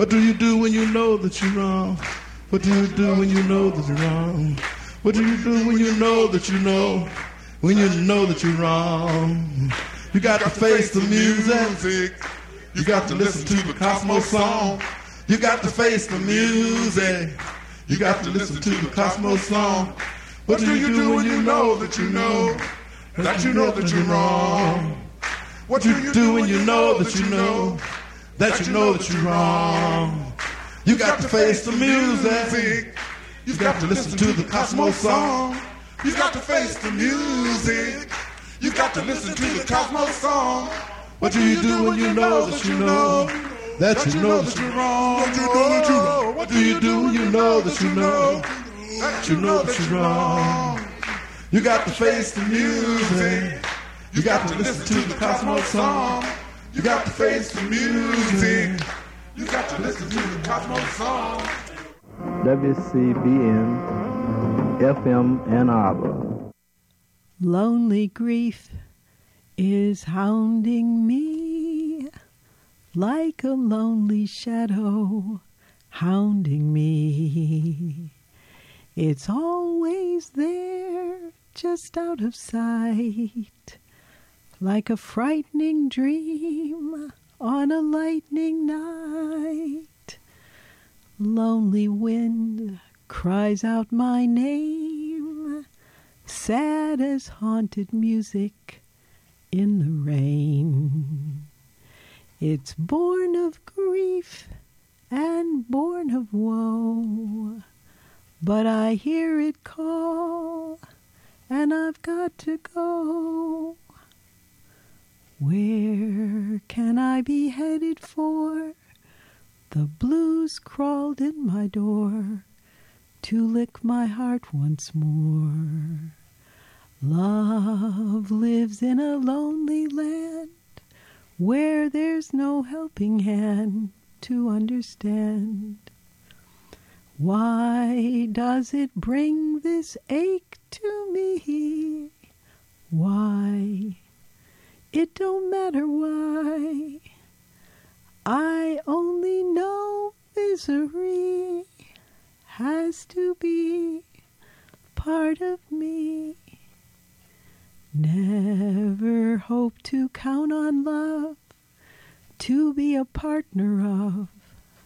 What do you do when you know that you're wrong? What do you do when you know that you're wrong? What do you do when you know that you know? When you know that you're wrong? You got to face the music. You got to listen to the Cosmos song. You got to face the music. You got to listen to the Cosmos song. What do you do when you know that you know that you know that you're wrong? What do you do when you know that you know that you know that you're wrong? You got to face the music. You got to listen to the Cosmos song. You got to face the music. You got to listen to the Cosmos song. What do you do when you know that you know that you know that you're wrong? What do you know that you're wrong? What do you do you know that you know that you know that you're wrong? You got to face the music. You got to listen to the Cosmos song. You got to face the music. You got to listen to the Cosmos song. WCBN FM Ann Arbor. Lonely grief is hounding me like a lonely shadow hounding me. It's always there, just out of sight, like a frightening dream on a lightning night. Lonely wind cries out my name, sad as haunted music in the rain. It's born of grief and born of woe, but I hear it call, and I've got to go. Where can I be headed for? The blues crawled in my door to lick my heart once more. Love lives in a lonely land where there's no helping hand to understand. Why does it bring this ache to me? Why? It don't matter why. I only know misery has to be part of me. Never hope to count on love to be a partner of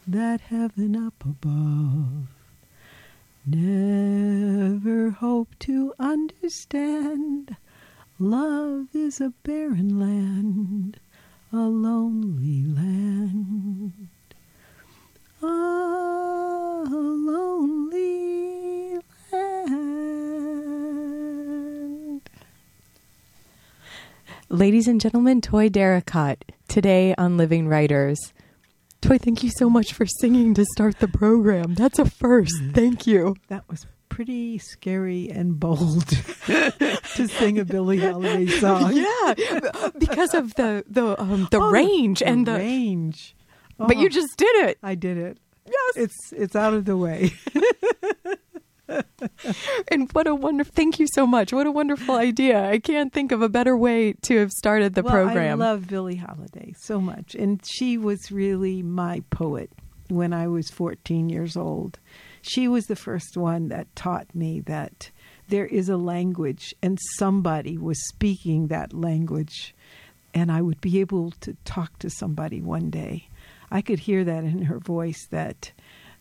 that heaven up above. Never hope to understand love is a barren land a lonely land. Ah, a lonely land. Ladies and gentlemen, Toy Derricotte, today on Living Writers. Toy, thank you so much for singing to start the program. That's a first. Mm. Thank you. That was pretty scary and bold to sing a Billie Holiday song. Yeah, because of the the um, the Oh, range the and the. range. But you Oh, just did it. I did it. Yes. It's it's out of the way. And what a wonderful. Thank you so much. What a wonderful idea. I can't think of a better way to have started the well, program. I love Billie Holiday so much, and she was really my poet when I was 14 years old. She was the first one that taught me that there is a language, and somebody was speaking that language, and I would be able to talk to somebody one day. I could hear that in her voice. That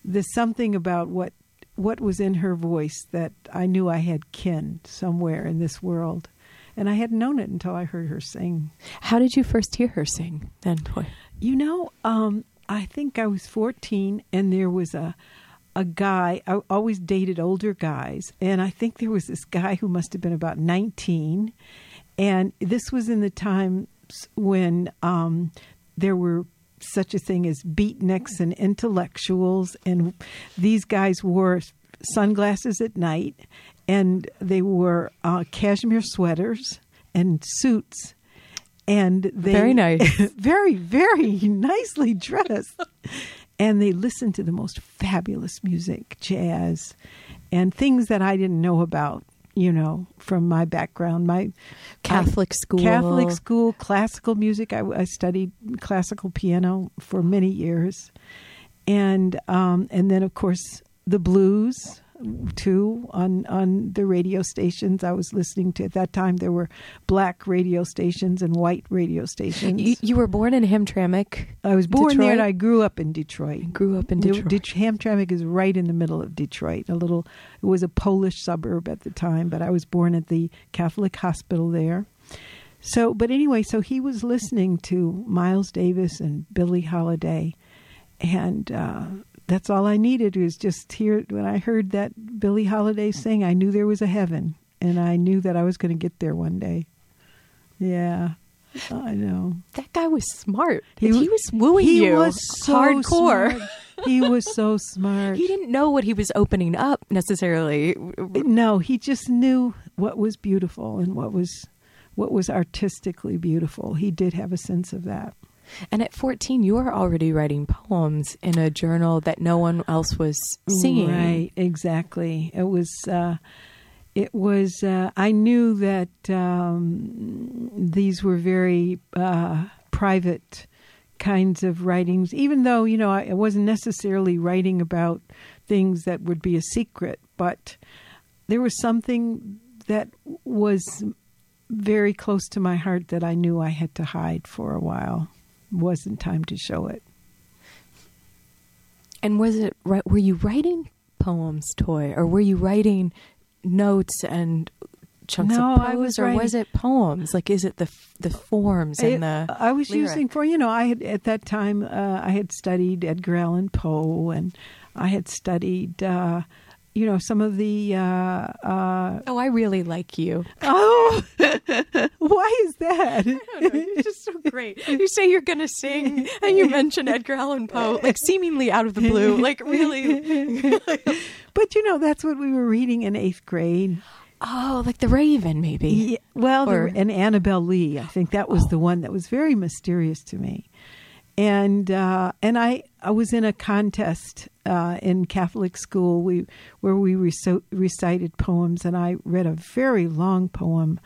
there's something about what what was in her voice that I knew I had kin somewhere in this world. And I hadn't known it until I heard her sing. How did you first hear her sing then, You know, um, I think I was 14 and there was a a guy I always dated older guys and I think there was this guy who must have been about 19 and this was in the times when um, there were such a thing as beatniks and intellectuals and these guys wore sunglasses at night and they wore uh, cashmere sweaters and suits and they Very nice. very very nicely dressed and they listened to the most fabulous music jazz and things that i didn't know about you know from my background. My Catholic school. catholic school classical music. I, I studied classical piano for many years. And um, and then of course the blues too on on the radio stations I was listening to at that time there were black radio stations and white radio stations. You, you were born in Hamtramck. I was born there and I grew up in Detroit. Grew up in Detroit. Det- Hamtramck is right in the middle of Detroit. A little, it was a Polish suburb at the time, but I was born at the Catholic hospital there. So, but anyway, so he was listening to Miles Davis and Billie Holiday, and uh, that's all I needed was just hear. When I heard that Billie Holiday sing, I knew there was a heaven, and I knew that I was going to get there one day. Yeah, I know. that guy was smart. He He, was wooing he you was so hardcore. smart. He was so smart. He didn't know what he was opening up necessarily. no, he just knew what was beautiful and what was what was artistically beautiful. He did have a sense of that. And at 14, you were already writing poems in a journal that no one else was seeing. Right, exactly. It was uh it was uh I knew that um these were very uh private kinds of writings even though, you know, I, wasn't necessarily writing about things that would be a secret, but there was something that was very close to my heart that I knew I had to hide for a while. Wasn't time to show it. And was it right? Were you writing poems, Toy, or were you writing notes and chunks No, of I prose, was or writing- was it poems? Like, is it the the forms It- and the? I was lyric? using for you know I had at that time uh, I had studied Edgar Allan Poe and I had studied uh, you know some of the uh, uh, Oh, I really like you. oh why is that It's just so great. You say you're going to sing, and you mention Edgar Allan Poe, like seemingly out of the blue, like really. but you know that's what we were reading in eighth grade Oh, like the Raven, maybe. Yeah, well, Or- and Annabel Lee. I think that was the one that was very mysterious to me. And uh, and I I was in a contest uh, in Catholic school we where we reci- recited poems, and I read a very long poem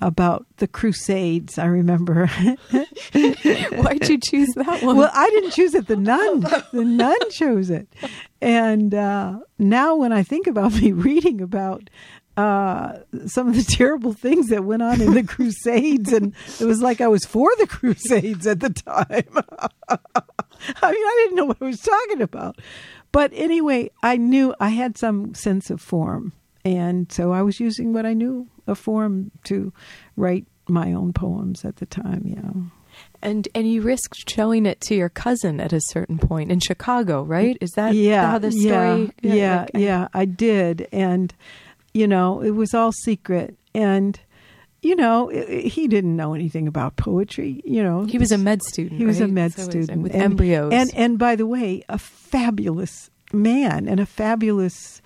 about the Crusades. I remember. Why'd you choose that one? well, I didn't choose it. The nun, the nun chose it. And uh, now, when I think about me reading about uh, some of the terrible things that went on in the Crusades, and it was like I was for the Crusades at the time. I mean, I didn't know what I was talking about. But anyway, I knew I had some sense of form. And so I was using what I knew of form to write my own poems at the time, yeah. and and you risked showing it to your cousin at a certain point in Chicago, right? Is that yeah, how the story? Yeah, yeah, like, I- yeah, I did, and you know, it was all secret, and you know, he didn't know anything about poetry. You know, He was a med student. he was a med So student with and, embryos. and and by the way, a fabulous man and a fabulous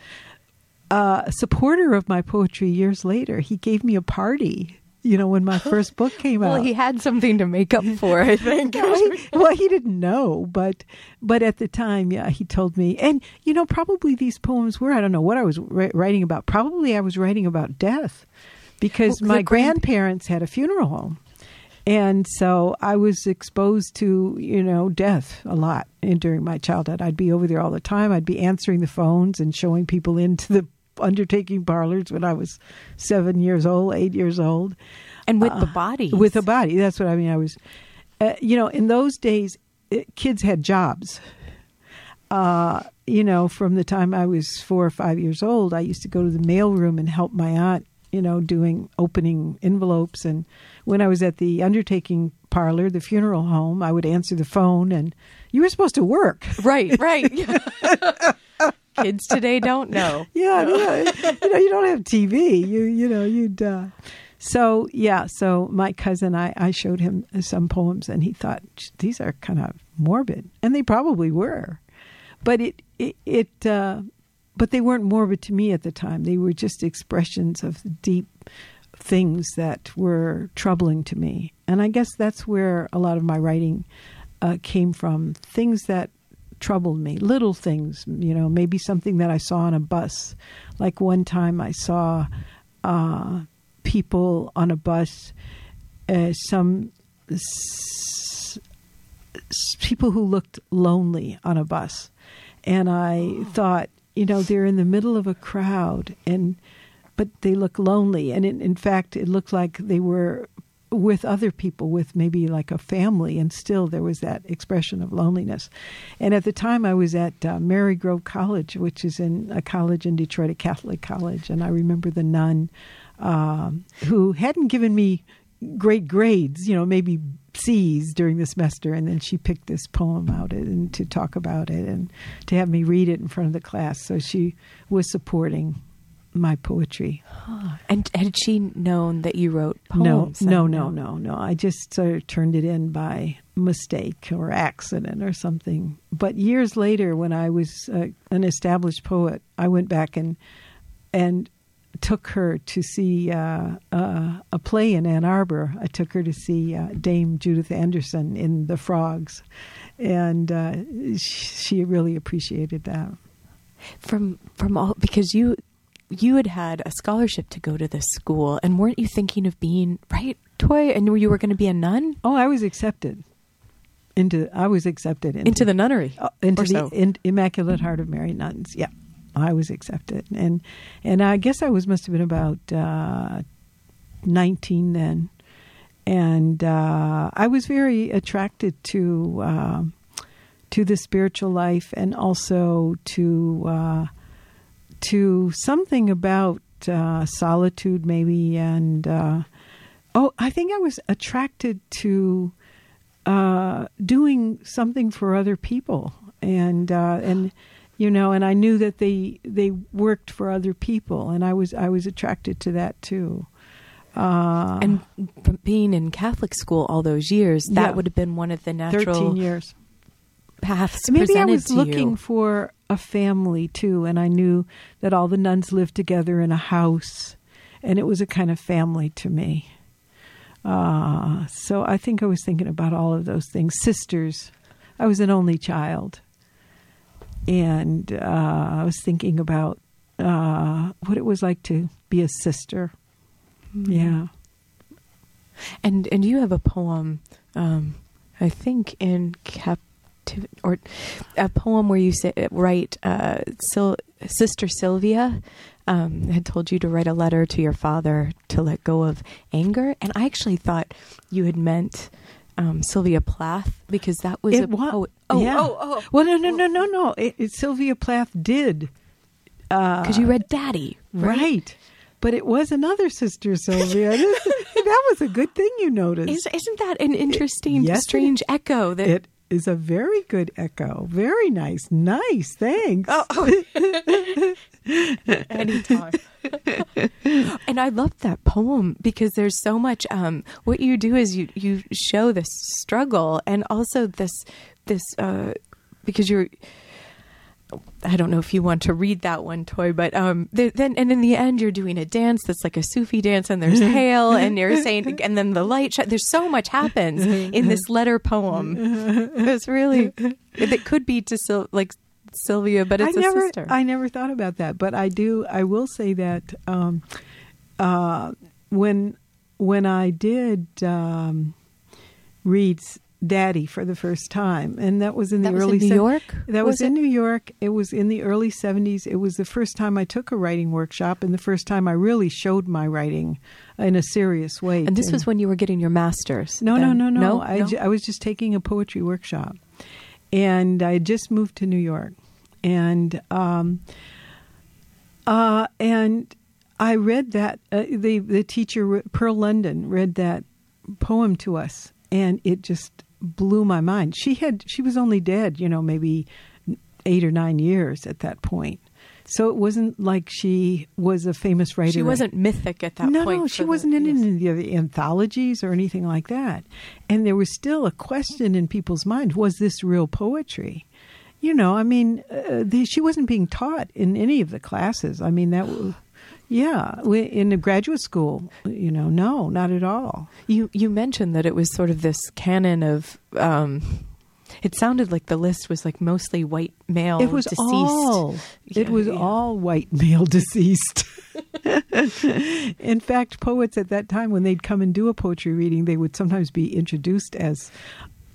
uh, supporter of my poetry. Years later, he gave me a party. You know, when my first book came well, out. Well, he had something to make up for, I think. He- well, he didn't know, but but at the time, yeah, he told me. And you know, probably these poems were I don't know what I was writing about. Probably I was writing about death because Well, my grand- grandparents had a funeral home. And so I was exposed to, you know, death a lot in, during my childhood. I'd be over there all the time. I'd be answering the phones and showing people into the undertaking parlors when I was seven years old, eight years old and with the body. with a body. That's what I mean. I was, uh, you know, in those days, uh, kids had jobs. Uh, you know, from the time I was four or five years old, I used to go to the mailroom and help my aunt. You know, doing opening envelopes, and when I was at the undertaking parlor, the funeral home, I would answer the phone, and you were supposed to work. Right, right. Kids today don't know. Yeah, yeah. you know, you don't have TV. You you know, you'd uh so yeah, so my cousin I I showed him some poems and he thought these are kind of morbid. And they probably were. But it it, it uh but they weren't morbid to me at the time. They were just expressions of deep things that were troubling to me. And I guess that's where a lot of my writing uh, came from. Things that troubled me, little things, you know, maybe something that I saw on a bus. Like one time I saw uh, people on a bus, uh, some s- people who looked lonely on a bus. and I thought, you know, they're in the middle of a crowd, and but they look lonely, and in, in fact, it looked like they were with other people, with maybe like a family, and still there was that expression of loneliness. And at the time, I was at uh, Marygrove College, which is in a college in Detroit, a Catholic college, and I remember the nun um, who hadn't given me great grades, you know, maybe C's during the semester, and then she picked this poem out and to talk about it and to have me read it in front of the class. So she was supporting my poetry. And had she known that you wrote poems? no, then? no, no, no. I just sort of turned it in by mistake or accident or something. But years later, when I was uh, an established poet, I went back and and took her to see uh, uh, a play in Ann Arbor. I took her to see uh, Dame Judith Anderson in The Frogs, and uh, she, she really appreciated that. From from all because you you had had a scholarship to go to this school, and weren't you thinking of being right, Toy? And you were going to be a nun Oh, I was accepted into. I was accepted into, into the nunnery. uh, into or the so. in, Immaculate Heart of Mary nuns. Yeah, I was accepted, and and I guess I was must have been about uh, nineteen then, and uh, I was very attracted to um to the spiritual life and also to uh, to something about uh, solitude, maybe, and uh, oh, I think I was attracted to uh, doing something for other people, and uh, and you know, and I knew that they they worked for other people, and I was I was attracted to that too. Uh, and from being in Catholic school all those years, that Yeah. would have been one of the natural thirteen years. paths Maybe I was looking you. for a family too, and I knew that all the nuns lived together in a house, and it was a kind of family to me. Uh, so I think I was thinking about all of those things. Sisters, I was an only child, and uh, I was thinking about uh, what it was like to be a sister. Mm-hmm. Yeah. And and you have a poem, um, I think in or a poem where you say write uh, Sil- Sister Sylvia um, had told you to write a letter to your father to let go of anger, and I actually thought you had meant um, Sylvia Plath because that was a It wa- poet. Oh, yeah. oh, oh, Well, no, no, no, no, no. It, it, Sylvia Plath did. Uh, because you read Daddy, right? Right. But it was another sister, Sylvia. that was a good thing you noticed. Is, isn't that an interesting, yes, it strange echo? That it is a very good echo. Very nice. Nice. Thanks. Oh, anytime. and I love that poem because there's so much. Um, what you do is you you show this struggle and also this this uh, because you're. I don't know if you want to read that one, Toy, but um, th- then and in the end, you're doing a dance that's like a Sufi dance, and there's hail, and you're saying, and then the light. Sh- there's so much happens in this letter poem. It's really it could be to Sil- like Sylvia, but it's I a never, sister. I never thought about that, but I do. I will say that um, uh, when when I did um, read Daddy for the first time, and that was in the That was in early New York? That was, Was in? New York. It was in the early seventies. It was the first time I took a writing workshop, and the first time I really showed my writing in a serious way. And this to- was when you were getting your master's. no, no, no, no, no. I, No? ju- I was just taking a poetry workshop, and I had just moved to New York, and um, uh, and I read that uh, the the teacher Pearl London read that poem to us, and it just blew my mind. She had she was only dead, you know, maybe eight or nine years at that point. So it wasn't like she was a famous writer. she wasn't mythic at that no, point. No, she wasn't in yes. any of the anthologies or anything like that. And there was still a question in people's minds: Was this real poetry? You know, I mean, uh, the, she wasn't being taught in any of the classes. I mean, that was, yeah, we- in the graduate school. You know, no, not at all. You you mentioned that it was sort of this canon of. Um, it sounded like the list was like mostly white male it was deceased. all. it was yeah. all white male deceased. in fact, poets at that time, when they'd come and do a poetry reading, they would sometimes be introduced as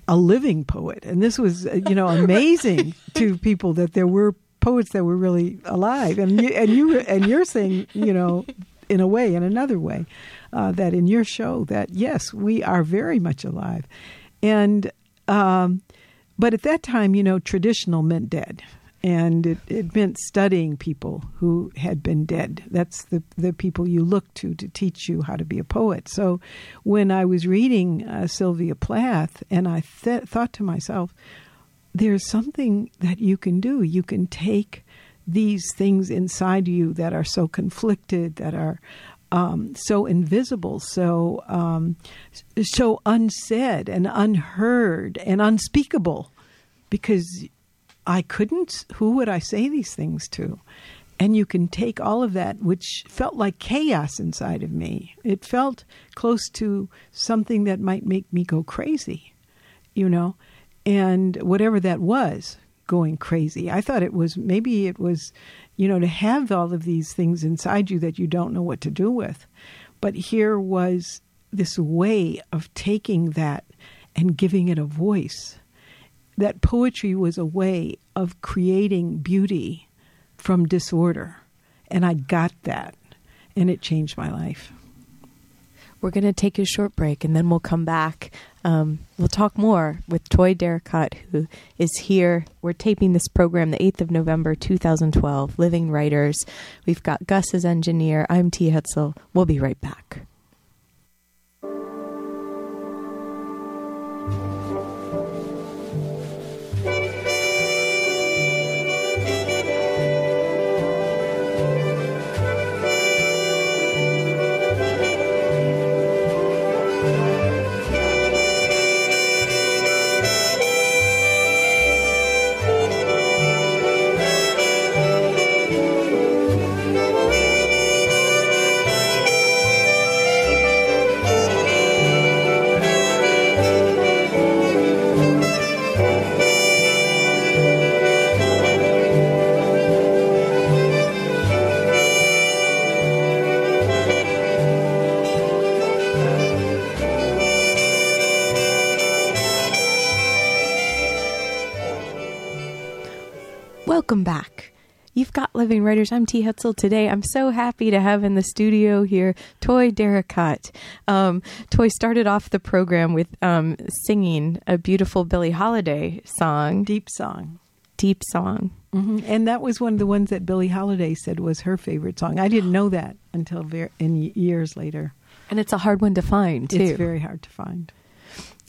a living poet, and this was uh, you know amazing to people that there were poets that were really alive, and you, and you and you're saying you know in a way, in another way, uh, that in your show that yes, we are very much alive, and um, but at that time, you know, traditional meant dead and it, it meant studying people who had been dead. That's the the people you look to to teach you how to be a poet. So, when I was reading uh, Sylvia Plath, and I th- thought to myself, there's something that you can do. You can take these things inside you that are so conflicted, that are um, so invisible, so um, so unsaid and unheard and unspeakable, because I couldn't. Who would I say these things to? And you can take all of that, which felt like chaos inside of me. It felt close to something that might make me go crazy, you know, and whatever that was, going crazy. I thought it was maybe it was, you know, to have all of these things inside you that you don't know what to do with. But here was this way of taking that and giving it a voice that poetry was a way of creating beauty from disorder. And I got that, and it changed my life. We're going to take a short break and then we'll come back. Um, we'll talk more with Toy Derricotte, who is here. We're taping this program the 8th of November, 2012, Living Writers. We've got Gus as engineer. I'm T. Hetzel. We'll be right back. Welcome back. You've got Living Writers. I'm T. Hetzel today. I'm so happy to have in the studio here Toy Derricotte. Um, Toy started off the program with um, singing a beautiful Billie Holiday song. Deep song. Deep song. Mm-hmm. And that was one of the ones that Billie Holiday said was her favorite song. I didn't know that until ver- in years later. And it's a hard one to find, too. It's very hard to find.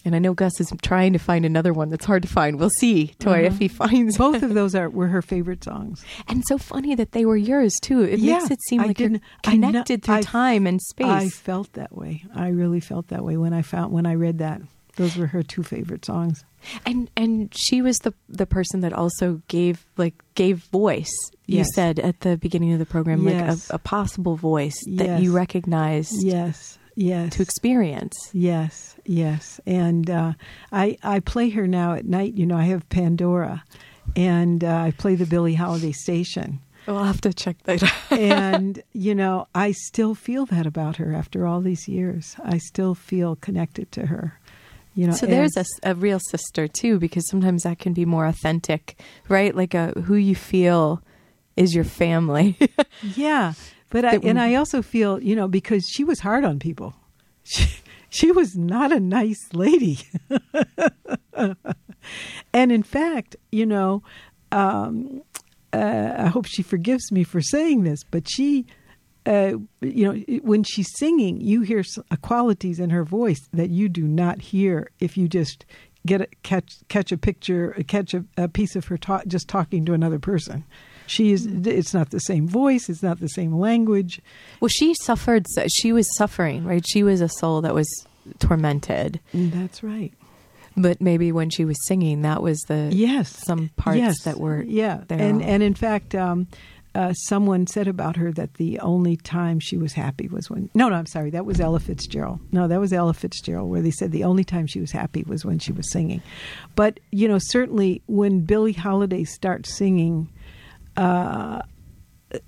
And I know Gus is trying to find another one that's hard to find. We'll see, Toy, if mm-hmm. he finds Both of those are were her favorite songs. And so funny that they were yours too. It Yeah, makes it seem I like you're connected through I- time and space. I felt that way. I really felt that way when I found when I read that. Those were her two favorite songs. and and she was the the person that also gave like gave voice. You Yes. said at the beginning of the program, Yes. like a, a possible voice that Yes. you recognized Yes. Yes. to experience. Yes, yes, and uh, I I play her now at night. You know, I have Pandora, and uh, I play the Billie Holiday station. We'll have to check that out. and you know, I still feel that about her after all these years. I still feel connected to her. You know, So there's a, a real sister too, because sometimes that can be more authentic, right? Like a who you feel is your family. yeah, but I and I also feel you know because she was hard on people. She, she was not a nice lady. and in fact, you know, um, uh, I hope she forgives me for saying this, but she, uh, you know, when she's singing, you hear uh, qualities in her voice that you do not hear if you just get a, catch catch a picture, catch a, a piece of her talk, just talking to another person. She is. It's not the same voice. It's not the same language. well, she suffered. She was suffering, right? She was a soul that was tormented. That's right. But maybe when she was singing, that was the Yes, some parts yes. that were yeah, there and all. and in fact, um, uh, someone said about her that the only time she was happy was when. No, no, I'm sorry, that was Ella Fitzgerald. No, that was Ella Fitzgerald, where they said the only time she was happy was when she was singing. But you know, certainly when Billie Holiday starts singing. Uh,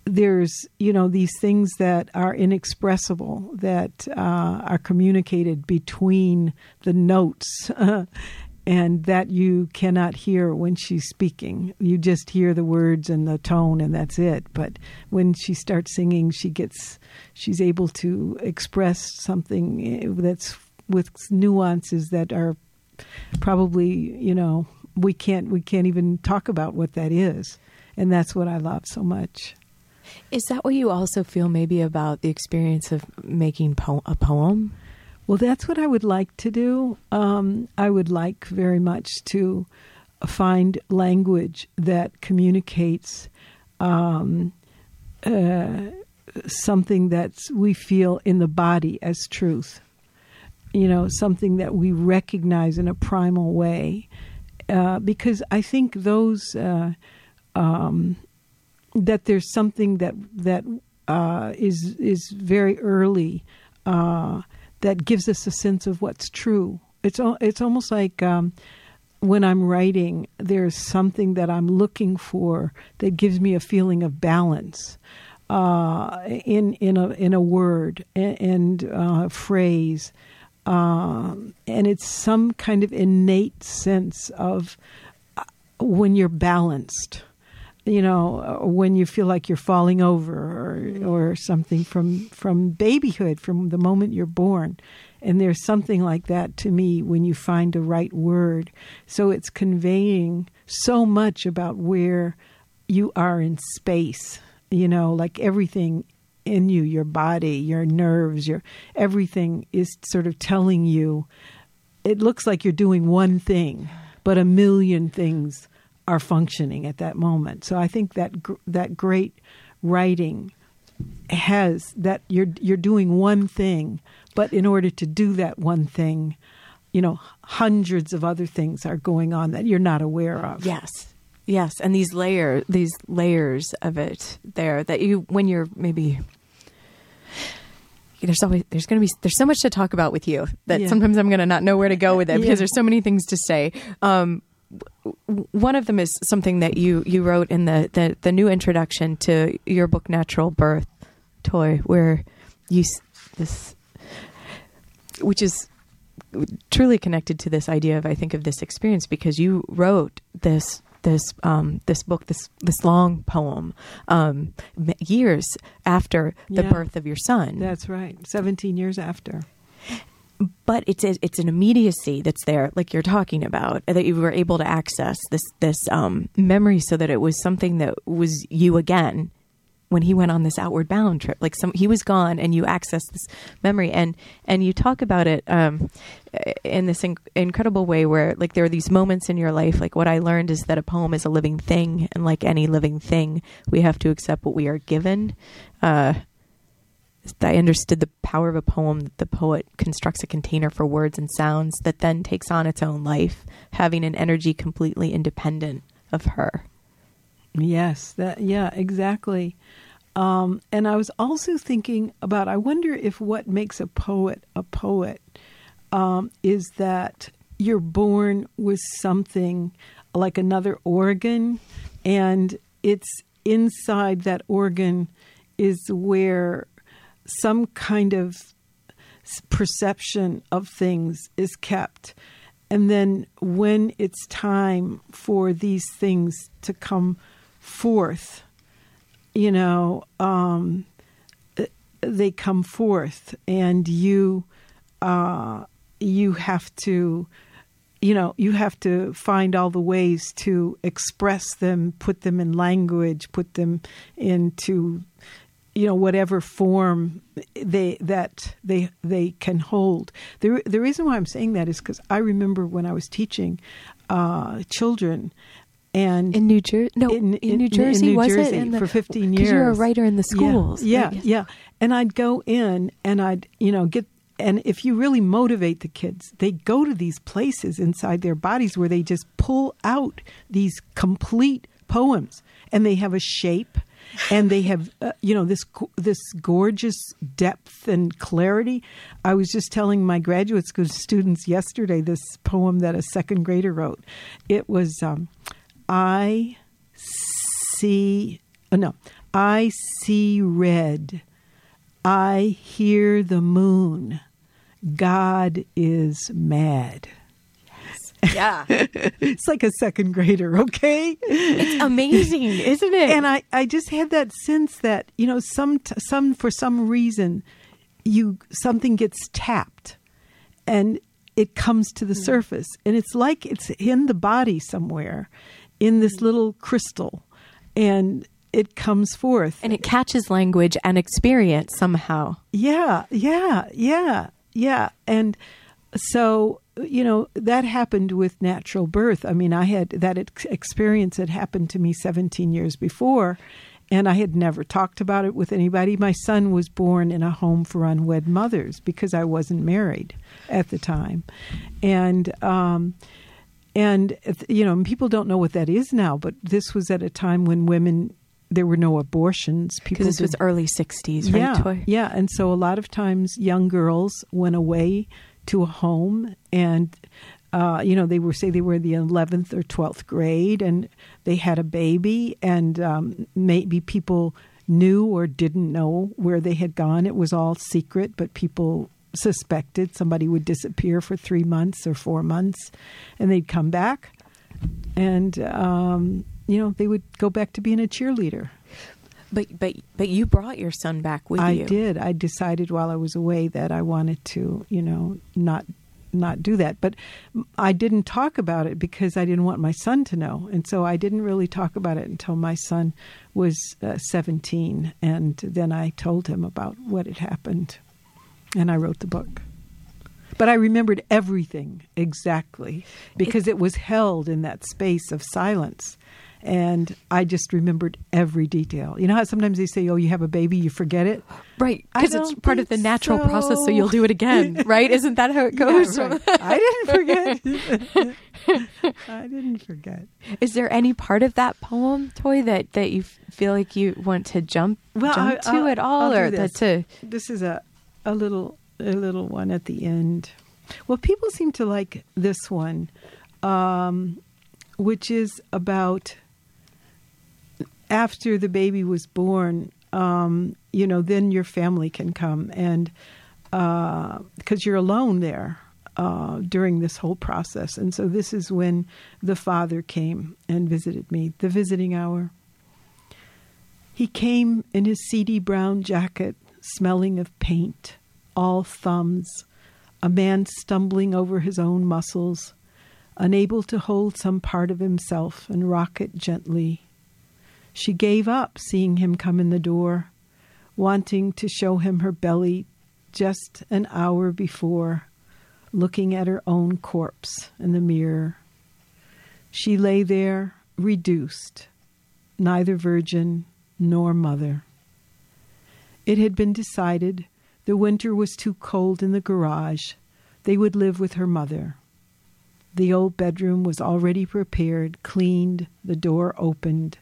there's you know these things that are inexpressible that uh, are communicated between the notes and that you cannot hear when she's speaking. You just hear the words and the tone, and that's it. But when she starts singing, she gets she's able to express something eh, that's with nuances that are probably you know we can't we can't even talk about what that is, and that's what I love so much. Is that what you also feel maybe about the experience of making po- a poem? Well, that's what I would like to do. Um, I would like very much to find language that communicates um, uh, something that we feel in the body as truth. You know, something that we recognize in a primal way. Uh, because I think those uh, um, that there's something that that uh, is is very early uh, that gives us a sense of what's true. It's it's almost like um, when I'm writing, there's something that I'm looking for that gives me a feeling of balance uh, in in a in a word and, uh, phrase, um, and it's some kind of innate sense of uh, when you're balanced you know, when you feel like you're falling over or, or something from, from babyhood, from the moment you're born. And there's something like that to me when you find the right word. So it's conveying so much about where you are in space, you know, like everything in you, your body, your nerves, your everything is sort of telling you it looks like you're doing one thing, but a million things are functioning at that moment. So I think that that great writing has that you're you're doing one thing, but in order to do that one thing, you know, hundreds of other things are going on that you're not aware of. Yes. Yes, and these layer these layers of it there that you when you're maybe there's always there's going to be there's so much to talk about with you that yeah. sometimes I'm going to not know where to go with it because there's so many things to say. Um, one of them is something that you you wrote in the, the the new introduction to your book Natural Birth Toy where you this which is truly connected to this idea of I think of this experience because you wrote this this um, this book this this long poem um, years after the yeah, birth of your son. That's right, seventeen years after but it's a, it's an immediacy that's there, like you're talking about, that you were able to access this this um, memory, so that it was something that was you again when he went on this outward bound trip. Like some, he was gone, and you access this memory, and and you talk about it um, in this inc- incredible way, where like there are these moments in your life. Like what I learned is that a poem is a living thing, and like any living thing, we have to accept what we are given. Uh, I understood the power of a poem that the poet constructs a container for words and sounds that then takes on its own life, having an energy completely independent of her. Yes, that yeah, exactly. Um, and I was also thinking about I wonder if what makes a poet a poet um, is that you're born with something like another organ, and it's inside that organ is where some kind of perception of things is kept. And then when it's time for these things to come forth, you know, um, they come forth, and you uh, you have to, you know, you have to find all the ways to express them, put them in language, put them into you know whatever form they that they they can hold. The the reason why I'm saying that is because I remember when I was teaching uh, children. And in New Jersey, no, in, in, New Jersey, in New was Jersey it? The, for 15 years. You're a writer in the schools. Yeah, yeah, yeah. And I'd go in and I'd, you know, get and if you really motivate the kids, they go to these places inside their bodies where they just pull out these complete poems and they have a shape and they have uh, you know this this gorgeous depth and clarity. I was just telling my graduate school students yesterday this poem that a second grader wrote. It was um, I see oh no I see red. I hear the moon. God is mad. Yeah. It's like a second grader, okay? it's amazing, isn't it? and I, I just had that sense that you know some t- some for some reason you something gets tapped and it comes to the hmm. surface and it's like it's in the body somewhere in this hmm. little crystal and it comes forth and it catches language and experience somehow. yeah yeah yeah yeah and so you know that happened with natural birth. I mean i had that ex- experience had happened to me 17 years before and i had never talked about it with anybody. My son was born in a home for unwed mothers because i wasn't married at the time. And um and you know people don't know what that is now but this was at a time when women there were no abortions. People Because this was early 60s, right? yeah, yeah, and so a lot of times young girls went away to a home, and uh, you know they were say they were the eleventh or twelfth grade, and they had a baby, and um, maybe people knew or didn't know where they had gone. It was all secret, but people suspected somebody would disappear for three months or four months, and they'd come back, and um, you know they would go back to being a cheerleader. But but but you brought your son back with I you. I did. I decided while I was away that I wanted to, you know, not not do that. But I didn't talk about it because I didn't want my son to know, and so I didn't really talk about it until my son was uh, seventeen, and then I told him about what had happened, and I wrote the book. But I remembered everything exactly because it was held in that space of silence. And I just remembered every detail. You know how sometimes they say, "Oh, you have a baby, you forget it." Right, because it's part of the natural process, so so. you'll do it again, right? Isn't that how it goes? Yeah, right. I didn't forget. I didn't forget. Is there any part of that poem, Toy, that, that you feel like you want to jump Well, jump I- to at all, or this. a This is a a little a little one at the end. Well, people seem to like this one, um, which is about after the baby was born. Um, you know, then your family can come and because you're alone there uh, during this whole process. And so this is when the father came and visited me, the visiting hour. He came in his seedy brown jacket, smelling of paint, all thumbs, a man stumbling over his own muscles, unable to hold some part of himself and rock it gently. She gave up seeing him come in the door, wanting to show him her belly just an hour before, looking at her own corpse in the mirror. She lay there, reduced, neither virgin nor mother. It had been decided the winter was too cold in the garage. They would live with her mother. The old bedroom was already prepared, cleaned, the door opened.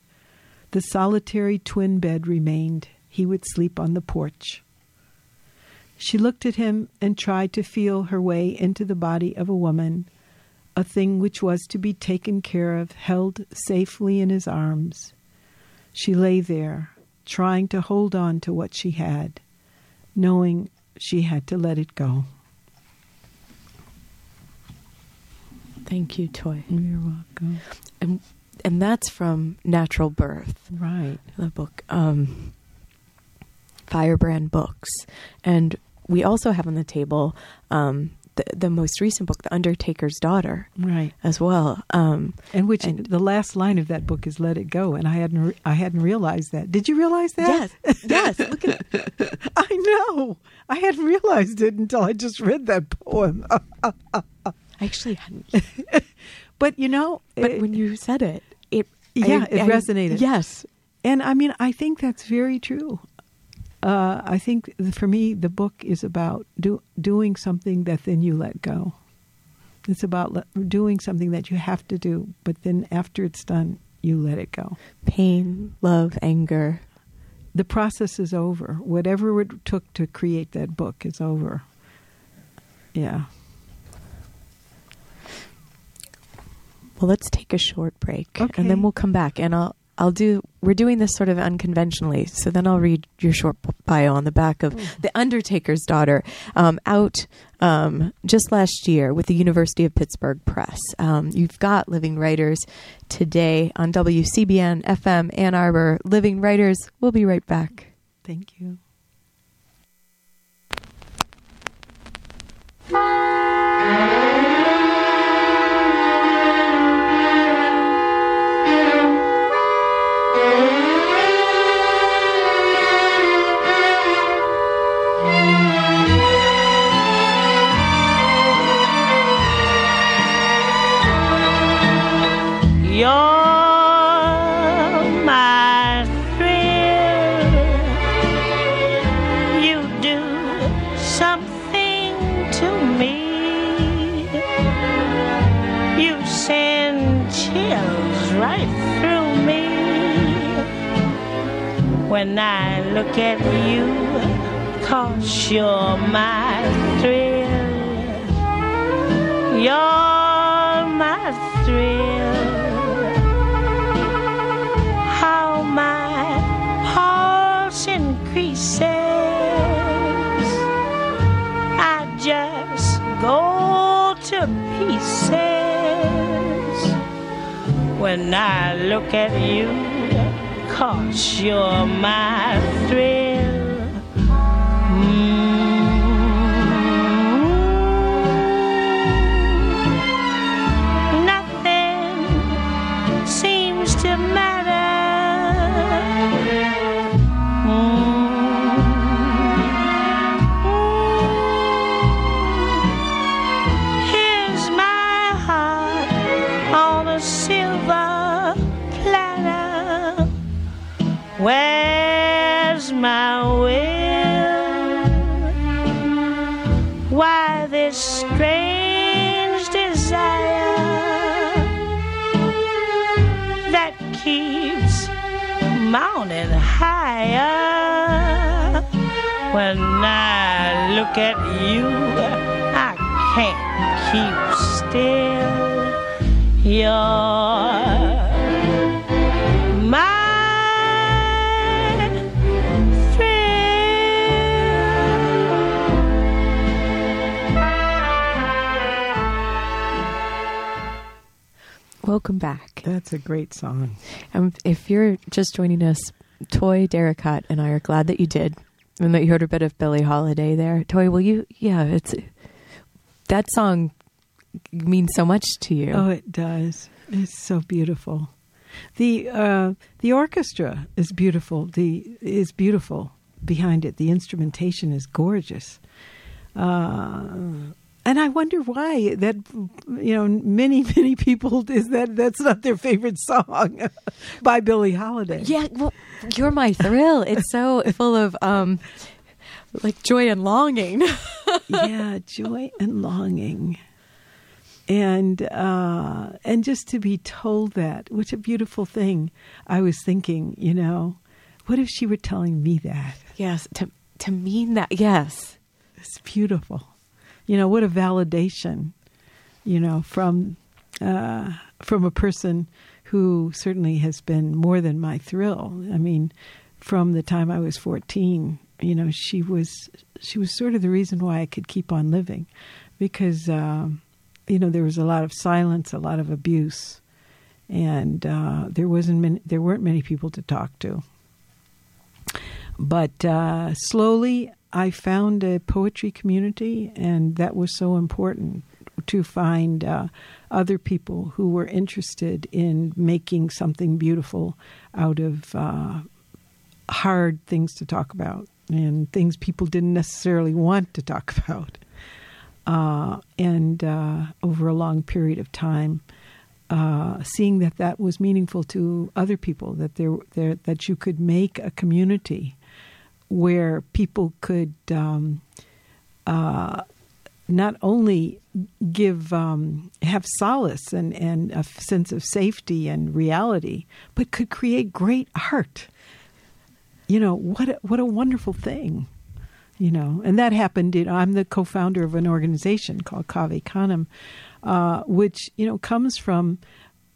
The solitary twin bed remained. He would sleep on the porch. She looked at him and tried to feel her way into the body of a woman, a thing which was to be taken care of, held safely in his arms. She lay there, trying to hold on to what she had, knowing she had to let it go. thank you, Toy, You're welcome. and and that's from Natural Birth, Right. the book, um, Firebrand Books, and we also have on the table um, the the most recent book, The Undertaker's Daughter, Right. as well. Um, And which And- the last line of that book is "Let it go," and I hadn't re- I hadn't realized that. Did you realize that? yes, yes. Look at I know. I hadn't realized it until I just read that poem. I actually hadn't, but you know, but it- when you said it, it Yeah, I- it I- resonated. Yes, And I mean, I think that's very true. Uh, I think for me, the book is about do, doing something that then you let go. It's about le- doing something that you have to do, but then after it's done, you let it go. pain, love, anger. The process is over. Whatever it took to create that book is over. Yeah. Well, let's take a short break, Okay. and then we'll come back, and I'll I'll do we're doing this sort of unconventionally. So then I'll read your short bio on the back of The Undertaker's Daughter, um, out um, just last year with the University of Pittsburgh Press. Um, you've got Living Writers today on WCBN FM Ann Arbor. Living Writers. We'll be right back. Thank you. When I look at you, cause you're my thrill. You're my thrill. How my pulse increases. I just go to pieces when I look at you, cause you're my thrill. Mounting higher? When I look at you, I can't keep still. You're my thrill. Welcome back. That's a great song. Um, if you're just joining us, Toy Derricotte and I are glad that you did, and that you heard a bit of Billie Holiday there. Toy, will you? Yeah, it's that song means so much to you. Oh, it does. It's so beautiful. The uh, the orchestra is beautiful. The is beautiful behind it. The instrumentation is gorgeous. Uh, and I wonder why that you know many many people is that that's not their favorite song by Billie Holiday. Yeah, well, you're my thrill. It's so full of um, like joy and longing. yeah, joy and longing. And uh, and just to be told that, which a beautiful thing. I was thinking, you know, what if she were telling me that? yes, to to mean that. Yes, It's beautiful. You know, what a validation, you know, from uh, from a person who certainly has been more than my thrill. I mean, from the time I was 14, you know, she was she was sort of the reason why I could keep on living because um, you know, there was a lot of silence, a lot of abuse, and uh, there wasn't many, there weren't many people to talk to. But uh, slowly, I found a poetry community, and that was so important to find uh, other people who were interested in making something beautiful out of uh, hard things to talk about and things people didn't necessarily want to talk about. Uh, and uh, over a long period of time, uh, seeing that that was meaningful to other people, that there, there that you could make a community where people could um, uh, not only give um, have solace and, and a sense of safety and reality, but could create great art. You know what? A, what a wonderful thing. You know, and that happened. You know, I'm the co-founder of an organization called Cave Canem, uh, which you know comes from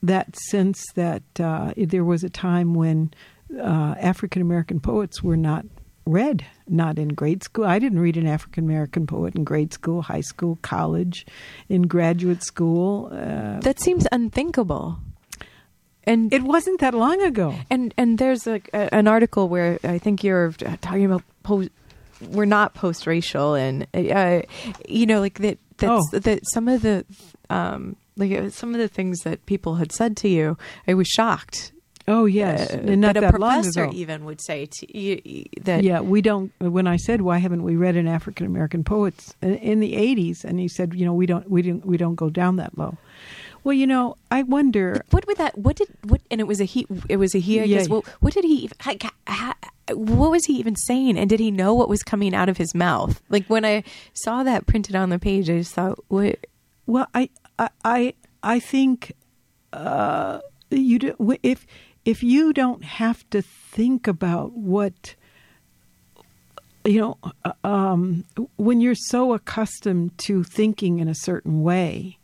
that sense that uh, there was a time when uh, African American poets were not read, not in grade school. I didn't read an African American poet in grade school, high school, college, in graduate school. Uh, That seems unthinkable. And it wasn't that long ago. and and there's a, a, an article where I think you're talking about post. We're not post-racial, and uh, you know, like that. That's Oh. that. Some of the, um, like uh, some of the things that people had said to you, I was shocked. Oh yes, Uh, and not that a professor even would say to you that. yeah, we don't. When I said why haven't we read an African American poets in- the '80s, and he said, you know, we don't, we don't, we don't go down that low. Well, you know, I wonder. What would that? What did what? And it was a he. It was a he. I Yeah. guess. Well, what did he? even- Like, ha- what was he even saying? And did he know what was coming out of his mouth? Like when I saw that printed on the page, I just thought, what? Well, I, I, I, I think uh, you do, if if you don't have to think about what you know, uh, um, when you're so accustomed to thinking in a certain way,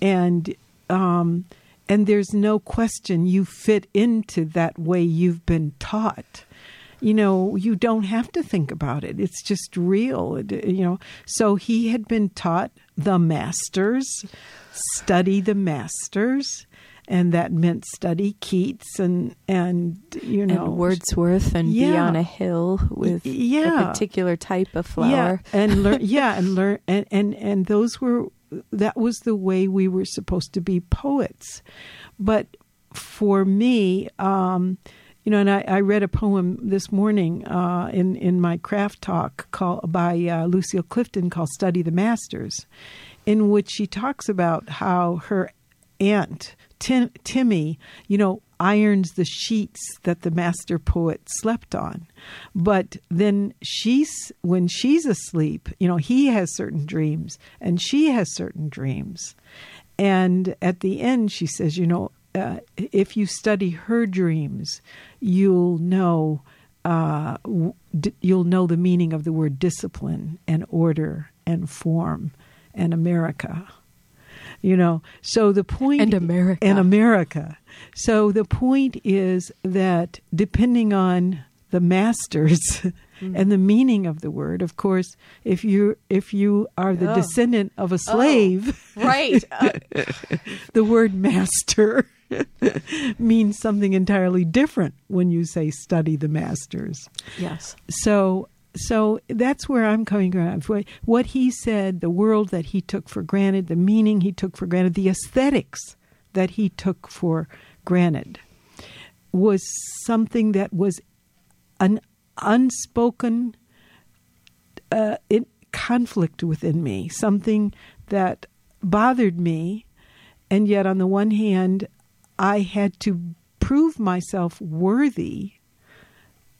and um, and there's no question you fit into that way you've been taught. You know, you don't have to think about it. It's just real. It- You know, so he had been taught the masters, study the masters, and that meant study Keats and and you know and Wordsworth and be on a hill with yeah. a particular type of flower. Yeah, and learn. yeah, and learn. And, and and those were that was the way we were supposed to be poets. But for me, um, you know, and I, I read a poem this morning uh, in in my craft talk called by uh, Lucille Clifton called "Study the Masters," in which she talks about how her aunt Tim, Timmy, you know, irons the sheets that the master poet slept on. But then she's when she's asleep, you know, he has certain dreams and she has certain dreams. And at the end she says, you know, uh, if you study her dreams, you'll know uh, d- you'll know the meaning of the word discipline and order and form and America you know so the point And America. and america so the point is that depending on the masters Mm. and the meaning of the word of course if you if you are the Oh. descendant of a slave right. Uh, the word master means something entirely different when you say study the masters yes. so so that's where I'm coming from. What- he said, the world that he took for granted, the meaning he took for granted, the aesthetics that he took for granted, was something that was an unspoken uh, conflict within me, something that bothered me, and yet on the one hand, I had to prove myself worthy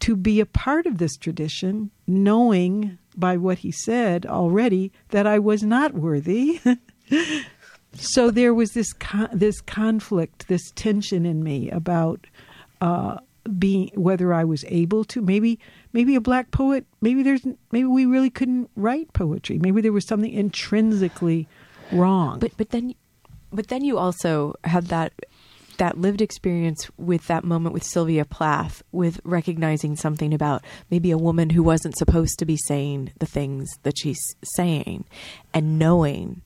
to be a part of this tradition, knowing by what he said already that I was not worthy. so there was this con- this conflict, this tension in me about uh, being whether I was able to. Maybe maybe a black poet. Maybe there's maybe we really couldn't write poetry. Maybe there was something intrinsically wrong. But but then but then you also had that that lived experience with that moment with Sylvia Plath with recognizing something about maybe a woman who wasn't supposed to be saying the things that she's saying and knowing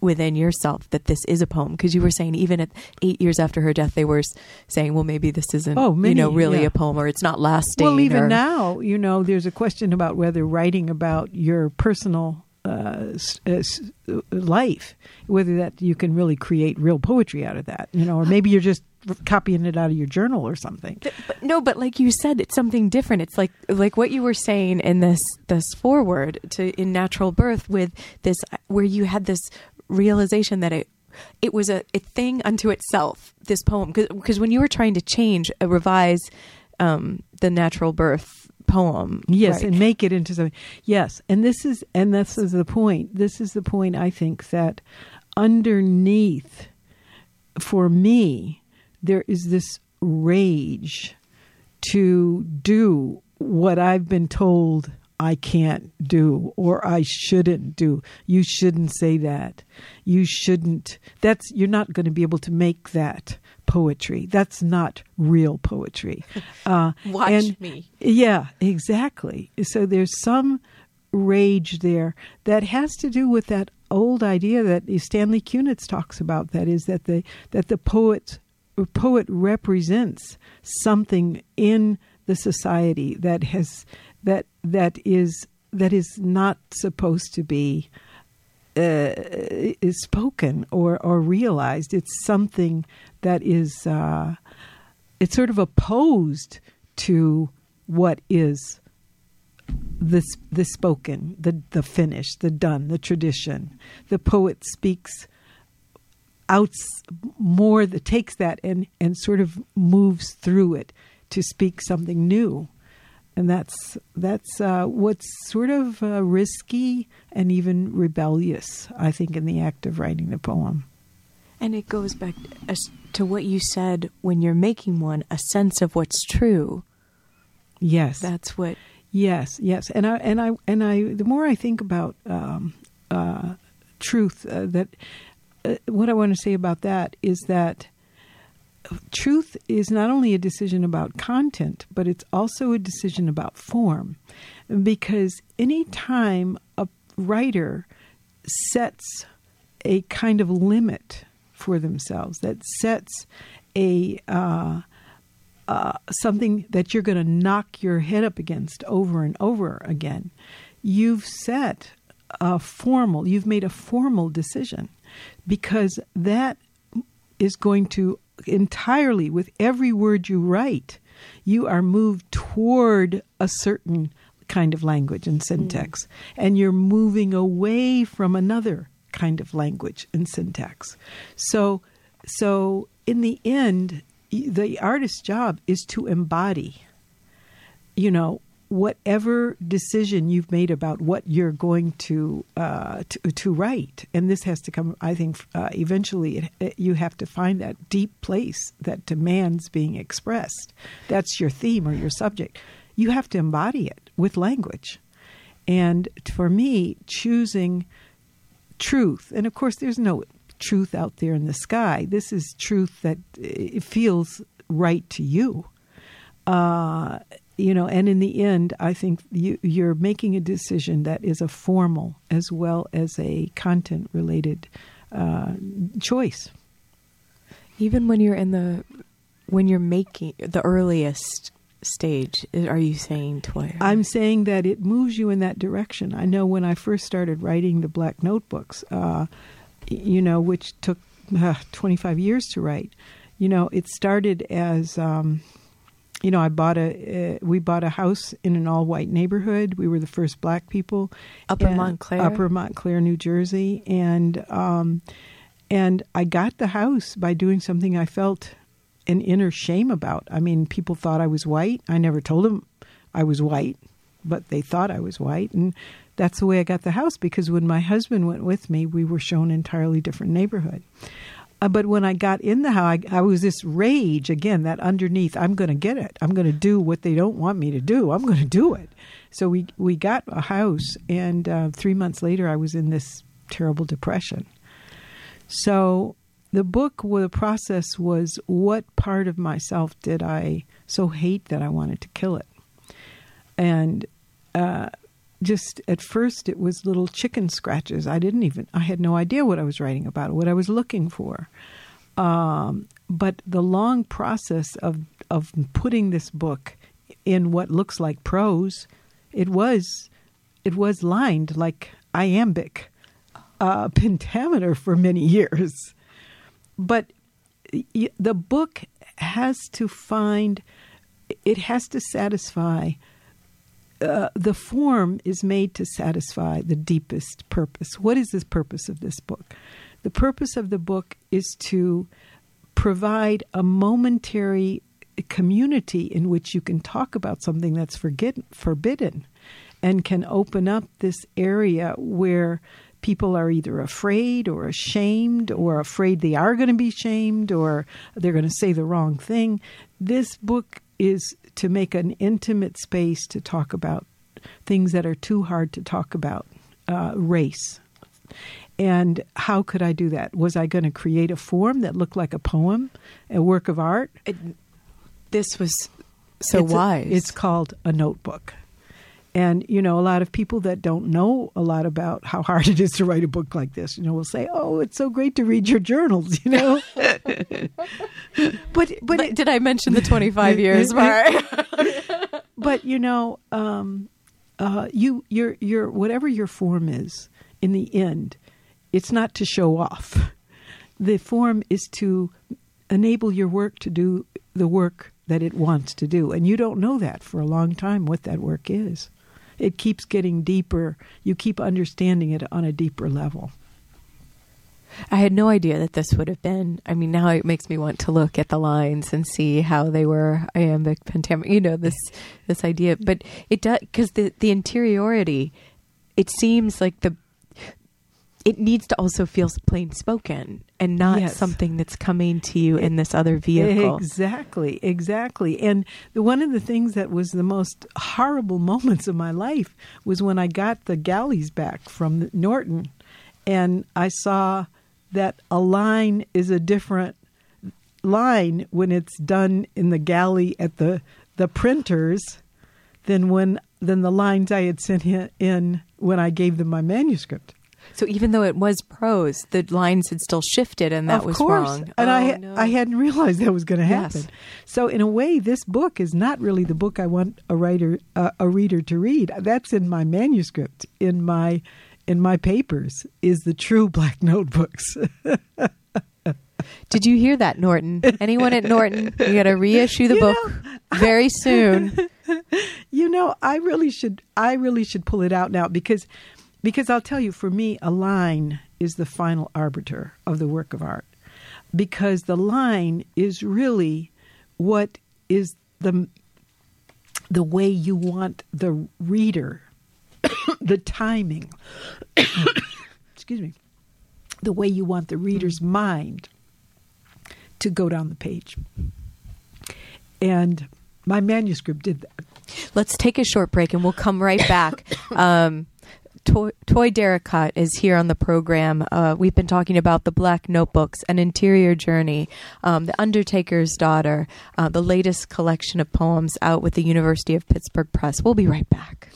within yourself that this is a poem because you were saying even at 8 years after her death they were saying well maybe this isn't Oh, you know really yeah. a poem or it's not lasting Well, even or- now, you know, there's a question about whether writing about your personal uh, s- uh, s- uh, life, whether that you can really create real poetry out of that, you know, or maybe you're just copying it out of your journal or something. But, no, but like you said, it's something different. It's like like what you were saying in this this forward to in natural birth with this where you had this realization that it it was a, a thing unto itself. This poem because when you were trying to change uh, revise um, the natural birth poem, Yes, right? and make it into something. Yes, and this is and this is the point. This is the point. I think that underneath, for me, there is this rage to do what I've been told I can't do or I shouldn't do. You shouldn't say that. You shouldn't. That's you're not going to be able to make that poetry. That's not real poetry. Uh, Watch and- me. Yeah, exactly. So there's some rage there that has to do with that old idea that Stanley Kunitz talks about. That is that the that the poet poet represents something in the society that has that that is that is not supposed to be uh, is spoken or or realized. It's something that is uh, it's sort of opposed to what is this the spoken, the the finished, the done, the tradition. The poet speaks out more that takes that and and sort of moves through it to speak something new and that's that's uh, what's sort of uh, risky and even rebellious i think in the act of writing the poem And it goes back to what you said when you're making one, a sense of what's true. yes That's what Yes, yes, and I and I and I. The more I think about um, uh, truth, uh, that uh, what I want to say about that is that truth is not only a decision about content, but it's also a decision about form, because any time a writer sets a kind of limit for themselves, that sets a uh, uh, something that you're going to knock your head up against over and over again, you've set a formal, you've made a formal decision because that is going to entirely, with every word you write, you are moved toward a certain kind of language and syntax, mm. and you're moving away from another kind of language and syntax. So, so in the end, the artist's job is to embody, you know, whatever decision you've made about what you're going to uh, to, to write, and this has to come. I think uh, eventually it, it, you have to find that deep place that demands being expressed. That's your theme or your subject. You have to embody it with language, and for me, choosing truth, and of course, there's no truth out there in the sky. This is truth that it feels right to you. Uh, you know, and in the end, I think you, you're making a decision that is a formal as well as a content related uh, choice. even when you're in the when you're making the earliest stage, are you saying? I'm saying that it moves you in that direction. I know when I first started writing the Black Notebooks, uh, you know, which took uh, 25 years to write. You know, it started as, um, you know, I bought a, uh, we bought a house in an all-white neighborhood. We were the first black people. Upper And- Montclair? Upper Montclair, New Jersey, and um, and I got the house by doing something I felt an inner shame about. I mean, people thought I was white. I never told them I was white, but they thought I was white, and that's the way I got the house. Because when my husband went with me, we were shown an entirely different neighborhood. Uh, but when I got in the house, I, I was this rage again. That underneath, I'm going to get it. I'm going to do what they don't want me to do. I'm going to do it. So we we got a house, and uh, three months later, I was in this terrible depression. So the book, the process was what part of myself did I so hate that I wanted to kill it, and uh, just at first it was little chicken scratches. I didn't even I had no idea what I was writing about, what I was looking for. Um, but the long process of of putting this book in what looks like prose, it was it was lined like iambic uh, pentameter for many years. But the book has to find, it has to satisfy, uh, the form is made to satisfy the deepest purpose. What is the purpose of this book? The purpose of the book is to provide a momentary community in which you can talk about something that's forget- forbidden and can open up this area where people are either afraid or ashamed or afraid they are going to be shamed or they're going to say the wrong thing. This book is to make an intimate space to talk about things that are too hard to talk about, uh, race. And how could I do that? Was I going to create a form that looked like a poem, a work of art? This was so it's a- wise. it's called a notebook. And, you know, a lot of people that don't know a lot about how hard it is to write a book like this, you know, will say, oh, it's so great to read your journals, you know? but, but, But did I mention the 25 years part? but you know, um, uh, you your your whatever your form is, in the end, it's not to show off. The form is to enable your work to do the work that it wants to do, and you don't know that for a long time what that work is. It keeps getting deeper. You keep understanding it on a deeper level. I had no idea that this would have been. I mean, now it makes me want to look at the lines and see how they were iambic pentameter. You know this this idea, but it does because the the interiority. It seems like the it needs to also feel plain spoken and not Yes. something that's coming to you in this other vehicle. Exactly, exactly. And the, one of the things that was the most horrible moments of my life was when I got the galleys back from Norton, and I saw that a line is a different line when it's done in the galley at the the printers than when than the lines I had sent in when I gave them my manuscript. So even though it was prose, the lines had still shifted, and that of was course. wrong. And Oh, I no. I hadn't realized that was going to happen. Yes. So in a way, this book is not really the book I want a writer uh, a reader to read. That's in my manuscript, in my in my papers, is the true Black Notebooks. Did you hear that, Norton? Anyone at Norton? You got to reissue the You book know, very soon. you know, I really should I really should pull it out now because because I'll tell you, for me, a line is the final arbiter of the work of art. Because the line is really what is the the way you want the reader the timing excuse me the way you want the reader's mind to go down the page. And my manuscript did that. Let's take a short break and we'll come right back. Um, Toy, Toy Derricotte is here on the program. Uh, we've been talking about the Black Notebooks, an interior journey, um, The Undertaker's Daughter, uh, the latest collection of poems out with the University of Pittsburgh Press. We'll be right back.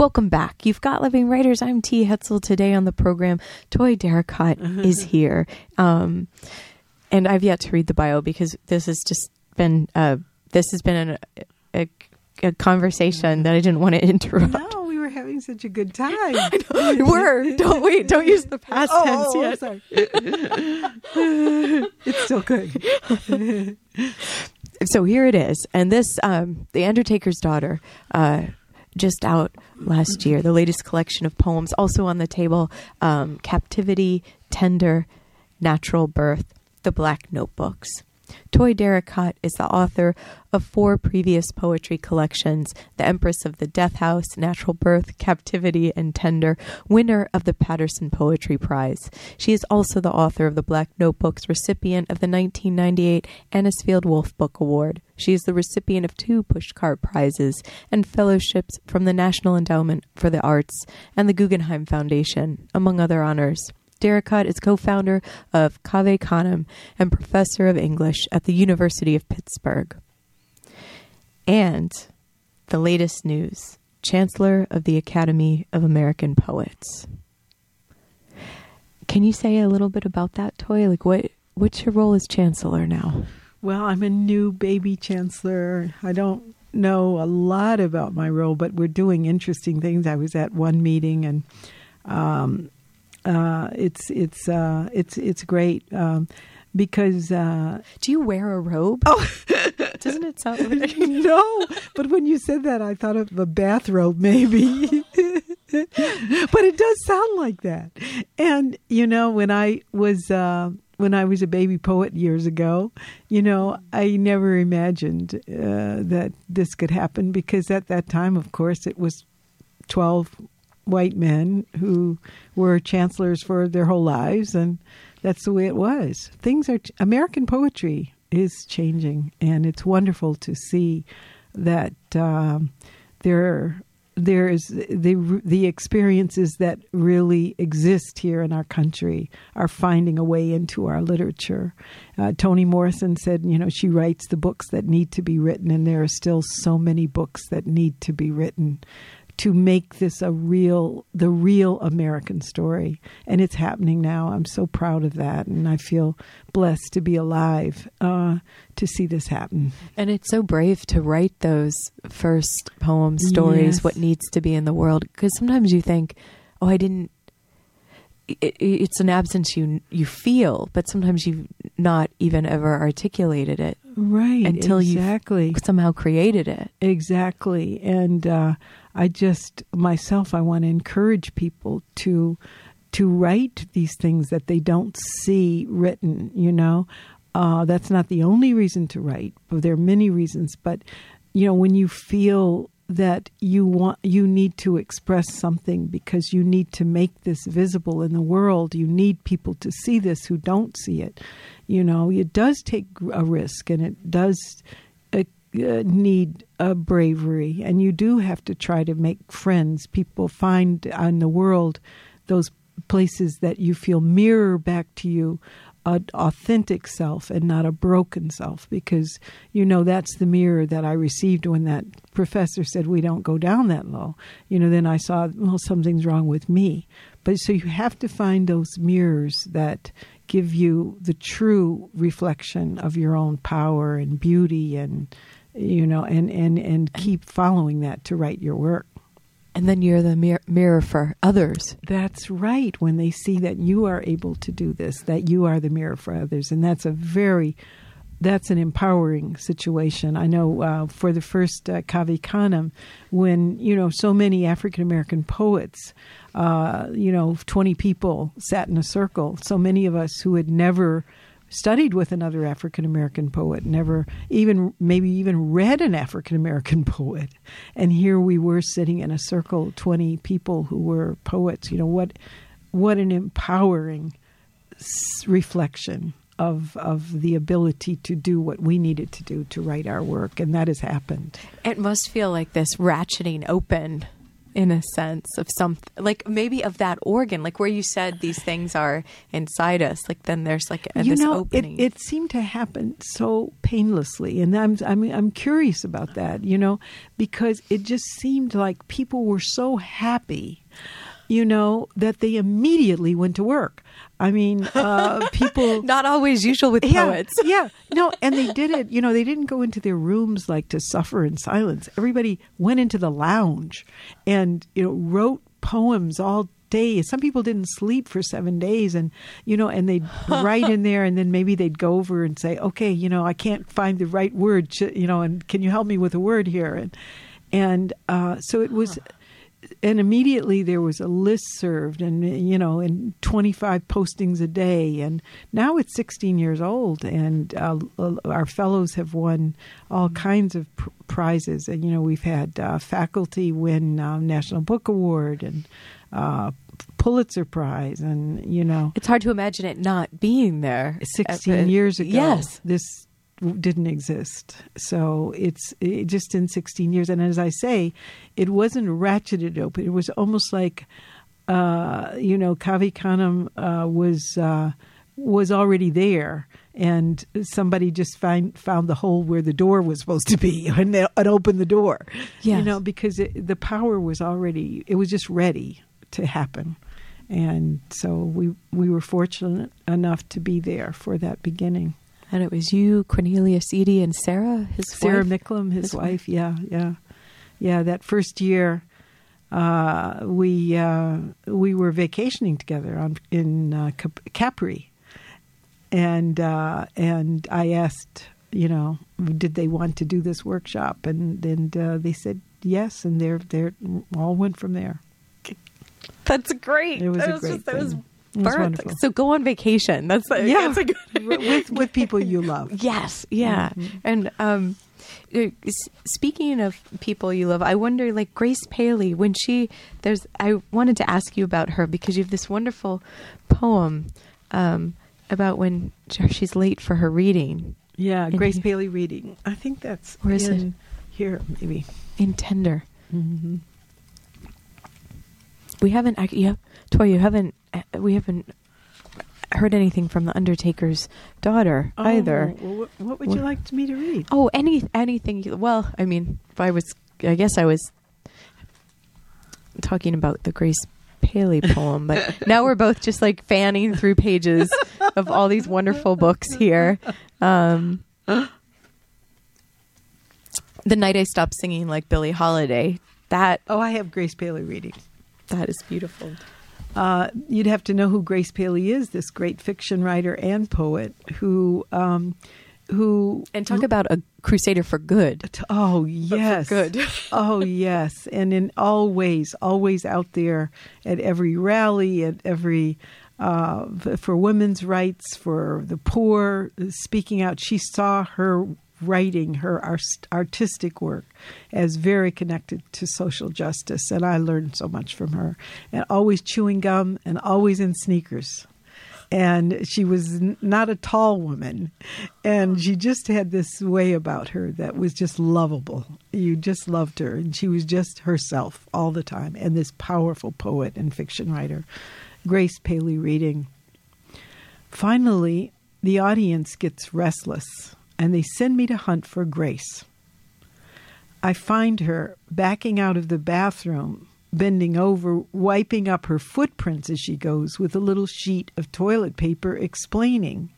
Welcome back. You've got Living Writers. I'm T. Hetzel. Today on the program, Toy Derricotte is here. Um, and I've yet to read the bio because this has just been uh, this has been an, a, a conversation that I didn't want to interrupt. No, we were having such a good time. We're don't wait, don't use the past Oh, tense oh, yet. sorry. it's still good. so here it is and this um, the undertaker's daughter uh, just out last year the latest collection of poems also on the table um, captivity tender natural birth the black notebooks Toy Derricotte is the author of four previous poetry collections The Empress of the Death House, Natural Birth, Captivity, and Tender, winner of the Paterson Poetry Prize. She is also the author of the Black Notebooks, recipient of the 1998 Anisfield Wolf Book Award. She is the recipient of two Pushcart Prizes and fellowships from the National Endowment for the Arts and the Guggenheim Foundation, among other honors. Derricotte is co-founder of Cave Canem and professor of English at the University of Pittsburgh. And the latest news Chancellor of the Academy of American Poets. Can you say a little bit about that, Toy? Like, what what's your role as Chancellor now? Well, I'm a new baby chancellor. I don't know a lot about my role, but we're doing interesting things. I was at one meeting, and um, uh, it's it's uh, it's it's great um, because uh, Do you wear a robe? oh Doesn't it sound like no, but when you said that, I thought of a bathrobe, maybe. but it does sound like that. And you know, when I was uh, when I was a baby poet years ago, you know, I never imagined uh, that this could happen because at that time, of course, it was twelve white men who were chancellors for their whole lives, and that's the way it was. Things are American poetry is changing, and it's wonderful to see that um, there there is the the experiences that really exist here in our country are finding a way into our literature. Uh, Toni Morrison said, you know, she writes the books that need to be written, and there are still so many books that need to be written to make this a real the real American story and it's happening now I'm so proud of that and I feel blessed to be alive uh, to see this happen And it's so brave to write those first poem stories, Yes. what needs to be in the world. Because sometimes you think, oh, I didn't. It, it's an absence you you feel, but sometimes you've not even ever articulated it right until you exactly somehow created it. Exactly. And uh, I just myself I want to encourage people to to write these things that they don't see written, you know. Uh, that's not the only reason to write, but there are many reasons. But you know, when you feel that you want you need to express something because you need to make this visible in the world, you need people to see this who don't see it. You know, it does take a risk, and it does uh, uh, need a bravery, and you do have to try to make friends. People find in the world those places that you feel mirror back to you an authentic self and not a broken self because you know that's the mirror that I received when that professor said we don't go down that low. You know, then I saw well something's wrong with me. But so you have to find those mirrors that give you the true reflection of your own power and beauty and you know and and and keep following that to write your work. And then you're the mir- mirror for others. That's right. When they see that you are able to do this, that you are the mirror for others, and that's a very that's an empowering situation. I know uh, for the first uh, Cave Canem, when you know so many African American poets, uh, you know, twenty people sat in a circle. So many of us who had never studied with another African American poet, never even maybe even read an African American poet, and here we were sitting in a circle, twenty people who were poets. You know what? What an empowering reflection of of the ability to do what we needed to do to write our work, and that has happened. It must feel like this ratcheting open in a sense of some like maybe of that organ like where you said these things are inside us like then there's like a, you this know, opening It, it seemed to happen so painlessly, and I'm I'm I'm curious about that. You know, because it just seemed like people were so happy, you know, that they immediately went to work. I mean, uh, people. not always usual with yeah, poets yeah, no, and they did it. You know, they didn't go into their rooms like to suffer in silence. Everybody went into the lounge, and you know, wrote poems all day. Some people didn't sleep for seven days, and you know, and they'd write in there, and then maybe they'd go over and say, "Okay, you know, I can't find the right word, you know, and can you help me with a word here?" And and uh, so it was and immediately there was a list served and you know and 25 postings a day. And now it's 16 years old and uh, our fellows have won all kinds of pr- prizes. And you know we've had uh, faculty win uh, national book award and uh, pulitzer prize and you know. It's hard to imagine it not being there. 16 At years ago yes. this didn't exist. So it's it, just in 16 years. And as i say it wasn't ratcheted open it was almost like uh, you know Cave Canem uh, was uh, was already there. And somebody just find, found the hole where the door was supposed to be and, they, and opened the door. You know because it, the power was already it was just ready to happen. And so we we were fortunate enough to be there for that beginning And it was you, Cornelius Eady, and Sarah, his Sarah wife. Micklem, his, his wife. wife. Yeah, yeah, yeah. That first year, uh, we uh, we were vacationing together on in uh, Cap- Capri, and uh, and I asked, you know, did they want to do this workshop, and and uh, they said yes, and they're they're all went from there. That's great. It was that a was great just, that was birth. So go on vacation. That's a, Yeah, That's a good. with with people you love. Yes, yeah. And um, uh, speaking of people you love, I wonder, like Grace Paley, when she there's, I wanted to ask you about her because you have this wonderful poem um, about when she's late for her reading Yeah, In Grace here. Paley reading. I think that's Where is in it? here maybe. in Tender. hmm We haven't, you have, Toy, you haven't, we haven't heard anything from the Undertaker's daughter either. Oh, well, what, what would you like me to read? Oh, any anything. You, well, I mean, if I was, I guess I was talking about the Grace Paley poem, but now we're both just like fanning through pages of all these wonderful books here. Um, the night I stopped singing like Billie Holiday. That Oh, I have Grace Paley reading. that is beautiful. Uh, you'd have to know who Grace Paley is, this great fiction writer and poet who, um, who And talk about a crusader for good. Oh yes, good. oh yes, and in all ways, always out there at every rally, at every uh, for women's rights, for the poor, speaking out. She saw her writing, her ars- artistic work, as very connected to social justice, and I learned so much from her. And always chewing gum, and always in sneakers. And she was n- not a tall woman. And she just had this way about her that was just lovable. You just loved her. And she was just herself all the time. And this powerful poet and fiction writer grace paley reading. Finally the audience gets restless and they send me to hunt for grace I find her backing out of the bathroom, bending over, wiping up her footprints as she goes with a little sheet of toilet paper, explaining.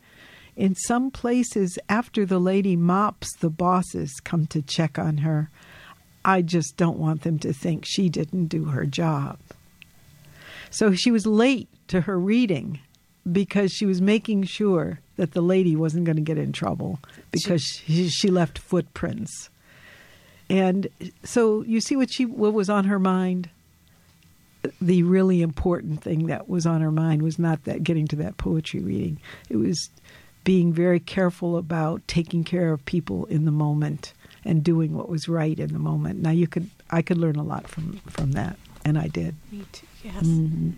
In some places, after the lady mops, the bosses come to check on her. I just don't want them to think she didn't do her job. So she was late to her reading because she was making sure that the lady wasn't going to get in trouble because she, she left footprints. And so you see what she what was on her mind. The really important thing that was on her mind was not that getting to that poetry reading. It was being very careful about taking care of people in the moment and doing what was right in the moment. Now you could I could learn a lot from from that, and I did. Me too. Yes. Mm-hmm.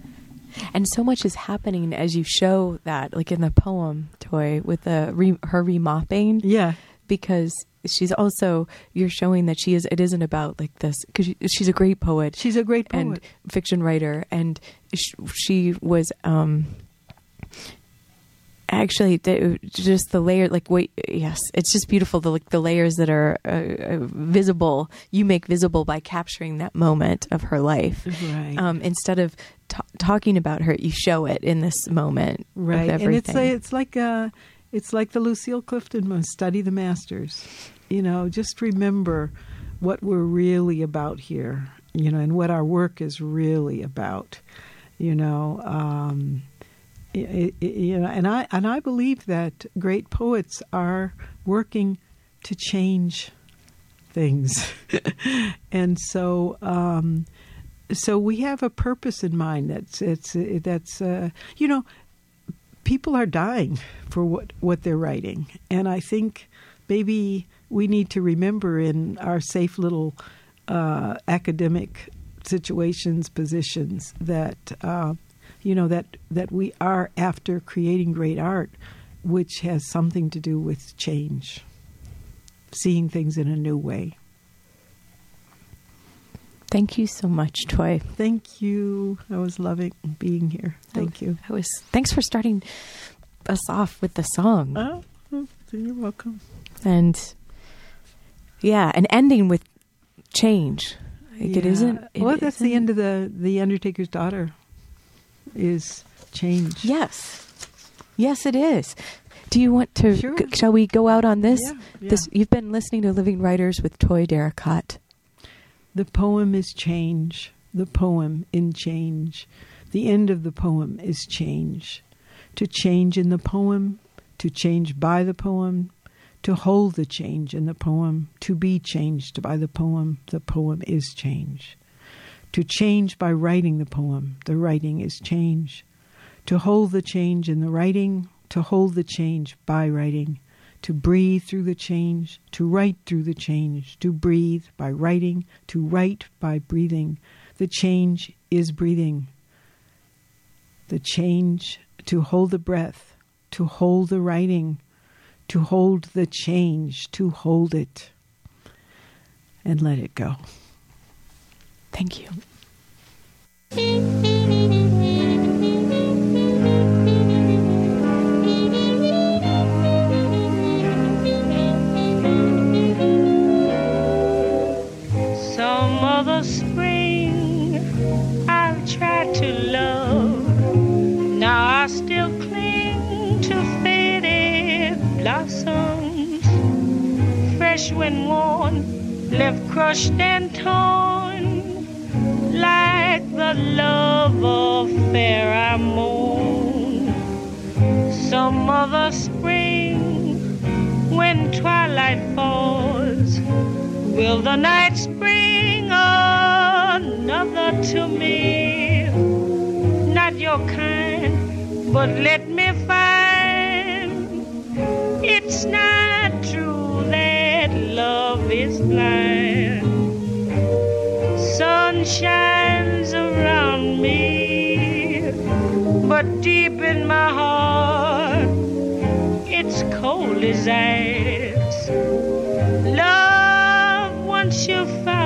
And so much is happening as you show that, like in the poem "Toy" with the re- her remopping. Yeah, because she's also you're showing that she is. It isn't about like this because she, she's a great poet she's a great poet. and fiction writer, and sh- she was um actually the, just the layer like wait yes it's just beautiful the like the layers that are uh, uh, visible. You make visible by capturing that moment of her life. Right. um, instead of ta talking about her you show it in this moment right of and it's like, it's like uh it's like the lucille clifton one study the masters. You know just remember what we're really about here you know and what our work is really about you know um you know and i and i believe that great poets are working to change things. And so um so we have a purpose in mind that's it's that's uh, you know people are dying for what what they're writing. And i think maybe we need to remember in our safe little uh, academic situations positions that uh, you know that that we are after creating great art which has something to do with change seeing things in a new way thank you so much toy Thank you. I was loving being here. Thank oh, you. I was thanks for starting us off with the song. Oh, oh, you're welcome. And yeah, and ending with change. Like It Yeah. isn't. it well, that's the isn't- end of the the Undertaker's daughter. Is change. Yes, yes, it is. Do you want to? Sure. g- shall we go out on this? Yeah, yeah. This you've been listening to Living Writers with Toy Derricotte. The poem is change. The poem in change. The end of the poem is change. To change in the poem, to change by the poem, to hold the change in the poem, to be changed by the poem. The poem is change. To change by writing the poem, the writing is change. To hold the change in the writing, to hold the change by writing. To breathe through the change, to write through the change, to breathe by writing, to write by breathing. The change is breathing. The change to hold the breath, to hold the writing, to hold the change, to hold it, and let it go. Thank you. Some other spring I've tried to love. Now I still cling to faded blossoms. Fresh when worn, left crushed and torn. Like the love affair I mourn. Some other spring when twilight falls. Will the night bring another to me? Not your kind, but let me find it's not true that love is blind. Shines around me, but deep in my heart, it's cold as ice. Love, once you found